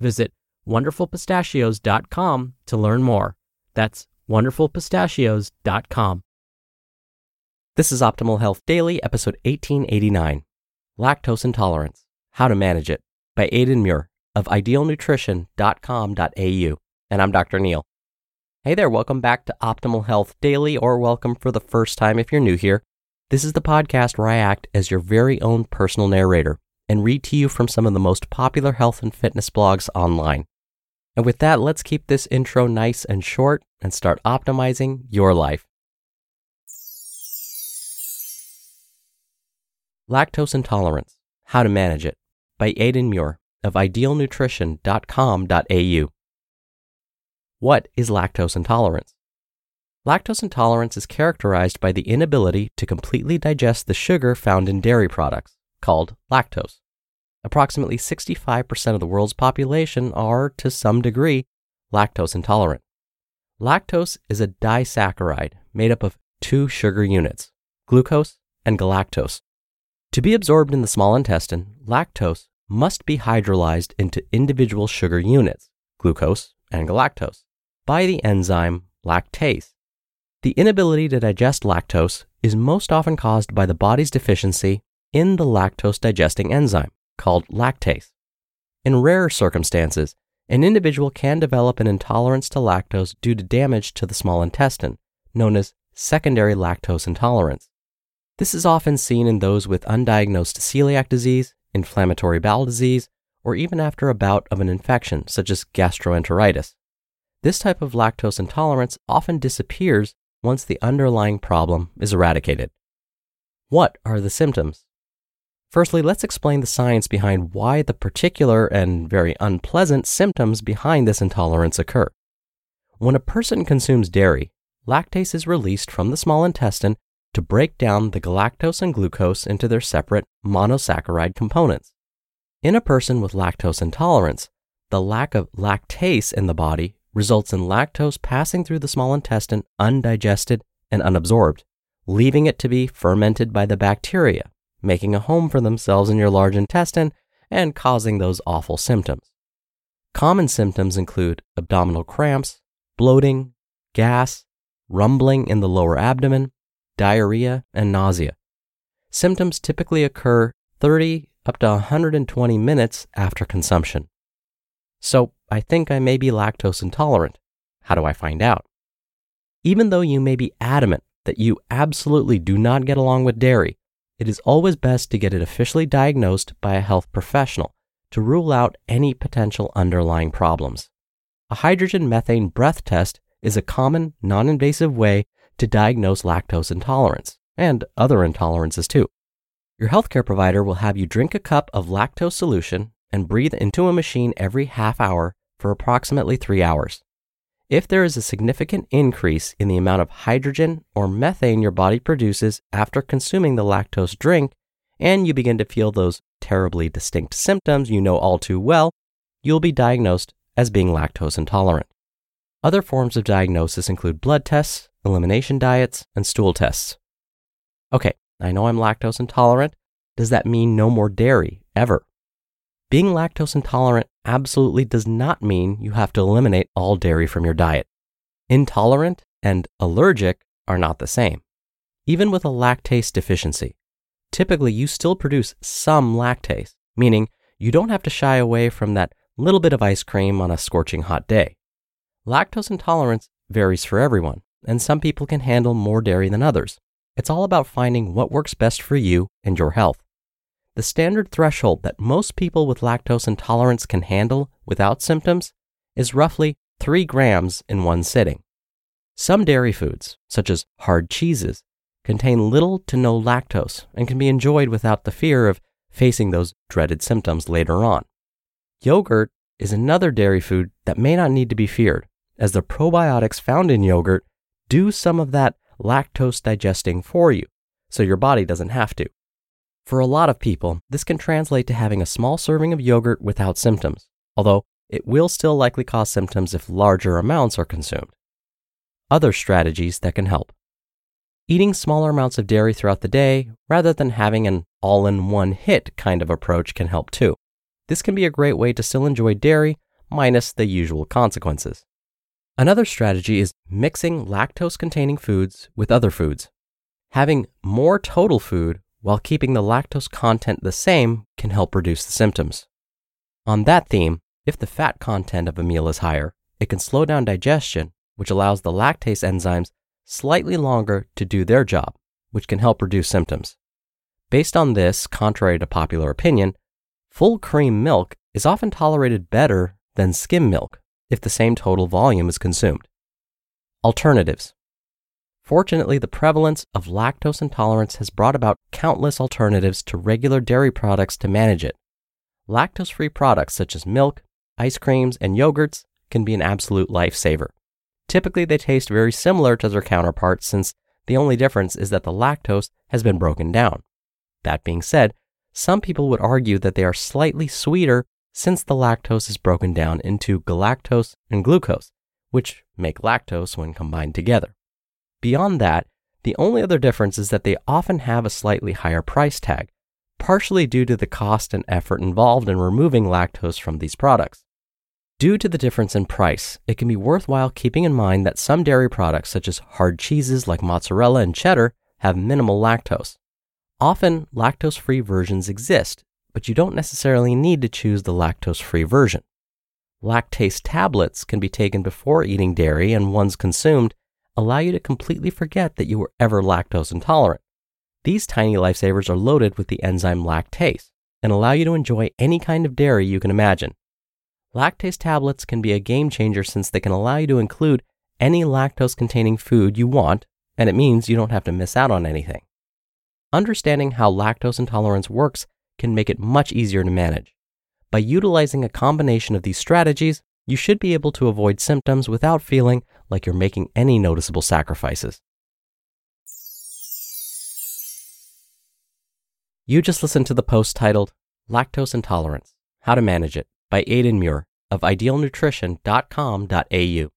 Visit wonderfulpistachios.com to learn more. That's wonderfulpistachios.com. This is Optimal Health Daily, episode 1889 Lactose Intolerance How to Manage It by Aidan Muir of idealnutrition.com.au. And I'm Dr. Neal. Hey there, welcome back to Optimal Health Daily, or welcome for the first time if you're new here. This is the podcast where I act as your very own personal narrator and read to you from some of the most popular health and fitness blogs online. And with that, let's keep this intro nice and short and start optimizing your life. Lactose Intolerance How to Manage It by Aidan Muir of idealnutrition.com.au. What is lactose intolerance? Lactose intolerance is characterized by the inability to completely digest the sugar found in dairy products, called lactose. Approximately 65% of the world's population are, to some degree, lactose intolerant. Lactose is a disaccharide made up of two sugar units, glucose and galactose. To be absorbed in the small intestine, lactose must be hydrolyzed into individual sugar units, glucose and galactose, by the enzyme lactase. The inability to digest lactose is most often caused by the body's deficiency in the lactose digesting enzyme called lactase. In rarer circumstances, an individual can develop an intolerance to lactose due to damage to the small intestine, known as secondary lactose intolerance. This is often seen in those with undiagnosed celiac disease, inflammatory bowel disease, or even after a bout of an infection such as gastroenteritis. This type of lactose intolerance often disappears once the underlying problem is eradicated. What are the symptoms? Firstly, let's explain the science behind why the particular and very unpleasant symptoms behind this intolerance occur. When a person consumes dairy, lactase is released from the small intestine to break down the galactose and glucose into their separate monosaccharide components. In a person with lactose intolerance, the lack of lactase in the body results in lactose passing through the small intestine undigested and unabsorbed, leaving it to be fermented by the bacteria, making a home for themselves in your large intestine and causing those awful symptoms. Common symptoms include abdominal cramps, bloating, gas, rumbling in the lower abdomen, diarrhea, and nausea. Symptoms typically occur 30 up to 120 minutes after consumption. So, I think I may be lactose intolerant. How do I find out? Even though you may be adamant that you absolutely do not get along with dairy, it is always best to get it officially diagnosed by a health professional to rule out any potential underlying problems. A hydrogen methane breath test is a common, non invasive way to diagnose lactose intolerance and other intolerances too. Your healthcare provider will have you drink a cup of lactose solution and breathe into a machine every half hour for approximately three hours. If there is a significant increase in the amount of hydrogen or methane your body produces after consuming the lactose drink, and you begin to feel those terribly distinct symptoms you know all too well, you'll be diagnosed as being lactose intolerant. Other forms of diagnosis include blood tests, elimination diets, and stool tests. Okay, I know I'm lactose intolerant. Does that mean no more dairy ever? Being lactose intolerant absolutely does not mean you have to eliminate all dairy from your diet. Intolerant and allergic are not the same. Even with a lactase deficiency, typically you still produce some lactase, meaning you don't have to shy away from that little bit of ice cream on a scorching hot day. Lactose intolerance varies for everyone, and some people can handle more dairy than others. It's all about finding what works best for you and your health. The standard threshold that most people with lactose intolerance can handle without symptoms is roughly 3 grams in one sitting. Some dairy foods, such as hard cheeses, contain little to no lactose and can be enjoyed without the fear of facing those dreaded symptoms later on. Yogurt is another dairy food that may not need to be feared, as the probiotics found in yogurt do some of that lactose digesting for you, so your body doesn't have to. For a lot of people, this can translate to having a small serving of yogurt without symptoms, although it will still likely cause symptoms if larger amounts are consumed. Other strategies that can help. Eating smaller amounts of dairy throughout the day rather than having an all in one hit kind of approach can help too. This can be a great way to still enjoy dairy minus the usual consequences. Another strategy is mixing lactose containing foods with other foods. Having more total food while keeping the lactose content the same can help reduce the symptoms. On that theme, if the fat content of a meal is higher, it can slow down digestion, which allows the lactase enzymes slightly longer to do their job, which can help reduce symptoms. Based on this, contrary to popular opinion, full cream milk is often tolerated better than skim milk if the same total volume is consumed. Alternatives. Fortunately, the prevalence of lactose intolerance has brought about countless alternatives to regular dairy products to manage it. Lactose free products such as milk, ice creams, and yogurts can be an absolute lifesaver. Typically, they taste very similar to their counterparts since the only difference is that the lactose has been broken down. That being said, some people would argue that they are slightly sweeter since the lactose is broken down into galactose and glucose, which make lactose when combined together. Beyond that, the only other difference is that they often have a slightly higher price tag, partially due to the cost and effort involved in removing lactose from these products. Due to the difference in price, it can be worthwhile keeping in mind that some dairy products, such as hard cheeses like mozzarella and cheddar, have minimal lactose. Often, lactose free versions exist, but you don't necessarily need to choose the lactose free version. Lactase tablets can be taken before eating dairy, and once consumed, allow you to completely forget that you were ever lactose intolerant. These tiny lifesavers are loaded with the enzyme lactase and allow you to enjoy any kind of dairy you can imagine. Lactase tablets can be a game changer since they can allow you to include any lactose containing food you want, and it means you don't have to miss out on anything. Understanding how lactose intolerance works can make it much easier to manage. By utilizing a combination of these strategies, you should be able to avoid symptoms without feeling like you're making any noticeable sacrifices. You just listened to the post titled Lactose Intolerance How to Manage It by Aidan Muir of idealnutrition.com.au.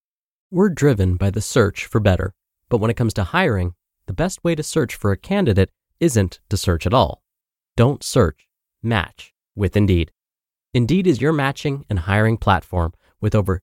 We're driven by the search for better, but when it comes to hiring, the best way to search for a candidate isn't to search at all. Don't search, match with Indeed. Indeed is your matching and hiring platform with over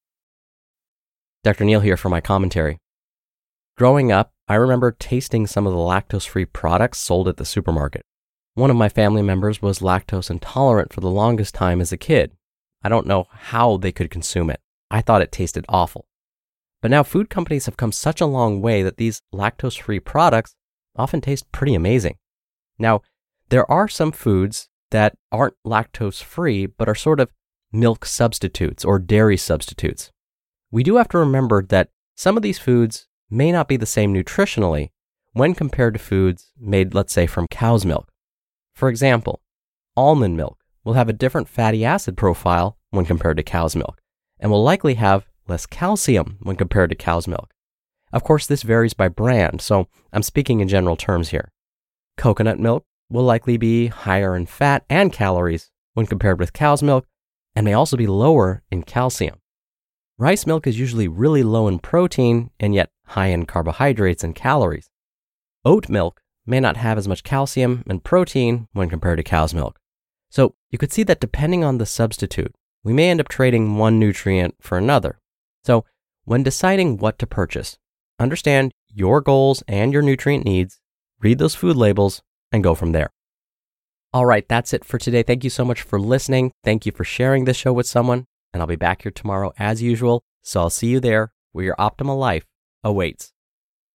Dr. Neal here for my commentary. Growing up, I remember tasting some of the lactose free products sold at the supermarket. One of my family members was lactose intolerant for the longest time as a kid. I don't know how they could consume it. I thought it tasted awful. But now food companies have come such a long way that these lactose free products often taste pretty amazing. Now, there are some foods that aren't lactose free, but are sort of milk substitutes or dairy substitutes. We do have to remember that some of these foods may not be the same nutritionally when compared to foods made, let's say, from cow's milk. For example, almond milk will have a different fatty acid profile when compared to cow's milk and will likely have less calcium when compared to cow's milk. Of course, this varies by brand, so I'm speaking in general terms here. Coconut milk will likely be higher in fat and calories when compared with cow's milk and may also be lower in calcium. Rice milk is usually really low in protein and yet high in carbohydrates and calories. Oat milk may not have as much calcium and protein when compared to cow's milk. So you could see that depending on the substitute, we may end up trading one nutrient for another. So when deciding what to purchase, understand your goals and your nutrient needs, read those food labels, and go from there. All right, that's it for today. Thank you so much for listening. Thank you for sharing this show with someone. And I'll be back here tomorrow as usual. So I'll see you there where your optimal life awaits.